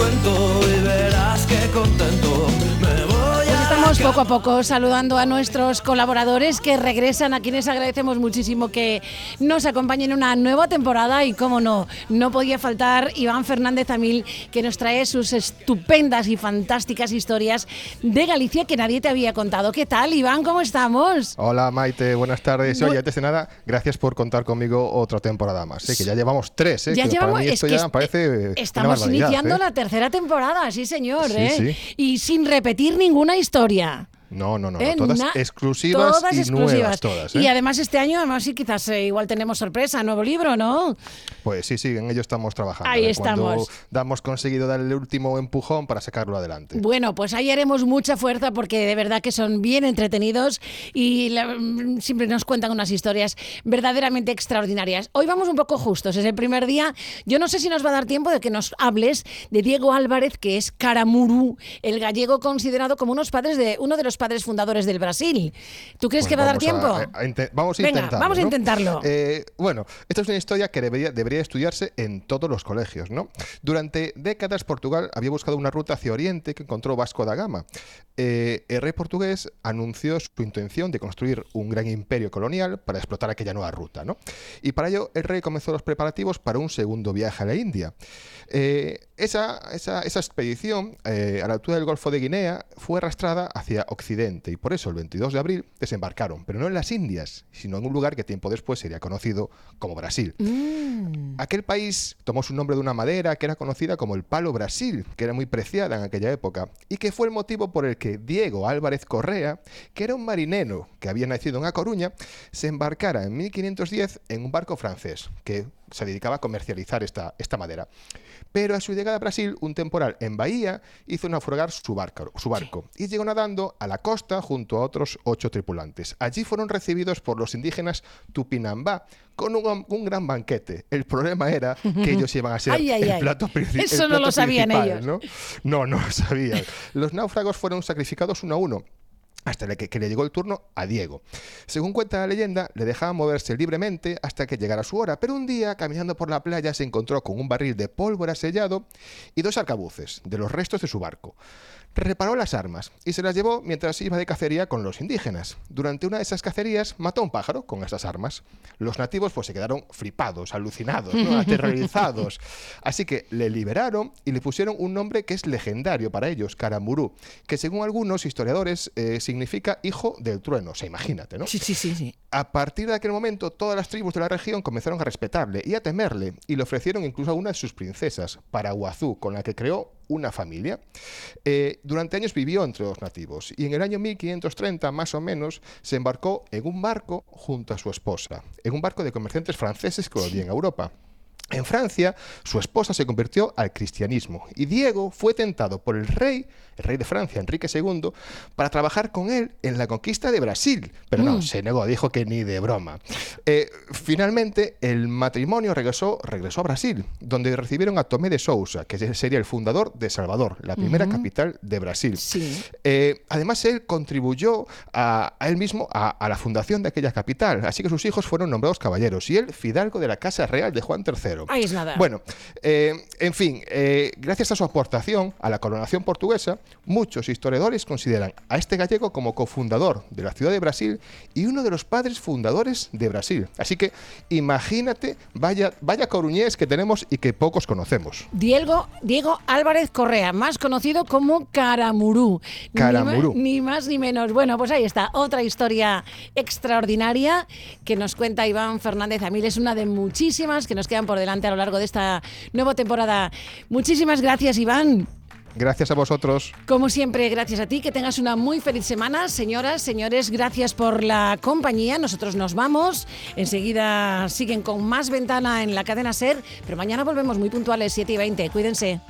cuento poco a poco saludando a nuestros colaboradores que regresan, a quienes agradecemos muchísimo que nos acompañen en una nueva temporada y, cómo no, no podía faltar Iván Fernández Amil, que nos trae sus estupendas y fantásticas historias de Galicia que nadie te había contado. ¿Qué tal, Iván? ¿Cómo estamos? Hola Maite, buenas tardes. Bu- Oye, antes de nada, gracias por contar conmigo otra temporada más. ¿eh? Que ya llevamos tres, ¿eh? Ya que llevamos, para mí es esto que ya est- parece estamos barbaridad, iniciando ¿eh? la tercera temporada, sí señor, Sí, ¿eh? sí. Y sin repetir ninguna historia. No, no, no, no, todas Na- exclusivas todas y exclusivas. nuevas todas. ¿eh? Y además este año, además sí, quizás eh, igual tenemos sorpresa, nuevo libro, ¿no? Pues sí, sí, en ello estamos trabajando. Ahí ¿eh? Cuando estamos. damos conseguido dar el último empujón para sacarlo adelante. Bueno, pues ahí haremos mucha fuerza porque de verdad que son bien entretenidos y la- mm, siempre nos cuentan unas historias verdaderamente extraordinarias. Hoy vamos un poco justos, es el primer día. Yo no sé si nos va a dar tiempo de que nos hables de Diego Álvarez, que es Caramuru, el gallego considerado como unos padres de, uno de los padres fundadores del Brasil. ¿Tú crees Bueno, que va a dar tiempo? a- a inte- vamos a Venga, intentarlo. vamos a ¿no? intentarlo. Eh, bueno, esta es una historia que debería, debería estudiarse en todos los colegios. ¿no? Durante décadas, Portugal había buscado una ruta hacia Oriente que encontró Vasco da Gama. Eh, el rey portugués anunció su intención de construir un gran imperio colonial para explotar aquella nueva ruta. ¿no? Y para ello, el rey comenzó los preparativos para un segundo viaje a la India. Eh, esa, esa- esa expedición, eh, a la altura del Golfo de Guinea, fue arrastrada hacia Occidente y por eso el 22 de abril desembarcaron, pero no en las Indias, sino en un lugar que tiempo después sería conocido como Brasil. Mm. Aquel país tomó su nombre de una madera que era conocida como el palo Brasil, que era muy preciada en aquella época, y que fue el motivo por el que Diego Álvarez Correa, que era un marinero que había nacido en A Coruña, se embarcara en 1510 en un barco francés que se dedicaba a comercializar esta, esta madera. Pero a su llegada a Brasil, un temporal en Bahía hizo naufragar su barco, su barco y llegó nadando a la costa junto a otros ocho tripulantes. Allí fueron recibidos por los indígenas Tupinambá con un, un gran banquete. El problema era que ellos iban a ser Ay, ay, el plato principal. Eso no lo sabían ellos. ¿no? no, no lo sabían. Los náufragos fueron sacrificados uno a uno hasta que, que le llegó el turno a Diego. Según cuenta la leyenda, le dejaban moverse libremente hasta que llegara su hora, pero un día, caminando por la playa, se encontró con un barril de pólvora sellado y dos arcabuces de los restos de su barco. Reparó las armas y se las llevó mientras iba de cacería con los indígenas. Durante una de esas cacerías mató a un pájaro con esas armas. Los nativos pues se quedaron flipados, alucinados, ¿no? aterrorizados. Así que le liberaron y le pusieron un nombre que es legendario para ellos, Caramurú, que según algunos historiadores eh, significa hijo del trueno. O sea, imagínate, ¿no? Sí, sí, sí, sí. A partir de aquel momento, todas las tribus de la región comenzaron a respetarle y a temerle, y le ofrecieron incluso a una de sus princesas, Paraguazú, con la que creó una familia. Eh, durante años vivió entre los nativos y en el año 1530, más o menos, se embarcó en un barco junto a su esposa, en un barco de comerciantes franceses que volvían a Europa. En Francia, su esposa se convirtió al cristianismo y Diego fue tentado por el rey, el rey de Francia, Enrique II, para trabajar con él en la conquista de Brasil. Pero no, se negó, dijo que ni de broma. Eh, finalmente, el matrimonio regresó, regresó a Brasil, donde recibieron a Tomé de Sousa, que sería el fundador de Salvador, la primera capital de Brasil. Sí. Eh, además, él contribuyó a, a él mismo a, a la fundación de aquella capital, así que sus hijos fueron nombrados caballeros y él fidalgo de la Casa Real de Juan III. Ahí es nada. Bueno, eh, en fin, eh, gracias a su aportación a la coronación portuguesa, muchos historiadores consideran a este gallego como cofundador de la ciudad de Brasil y uno de los padres fundadores de Brasil. Así que imagínate, vaya, vaya coruñés que tenemos y que pocos conocemos. Diego, Diego Álvarez Correa, más conocido como Caramurú. Ni Caramurú. ma- Ni, más ni menos. Bueno, pues ahí está, otra historia extraordinaria que nos cuenta Iván Fernández Amil. Es una de muchísimas que nos quedan por delante a lo largo de esta nueva temporada. Muchísimas gracias, Iván. Gracias a vosotros. Como siempre, gracias a ti, que tengas una muy feliz semana. Señoras, señores, gracias por la compañía. Nosotros nos vamos. Enseguida siguen con más ventana en la cadena SER, pero mañana volvemos muy puntuales, 7 y 20. Cuídense.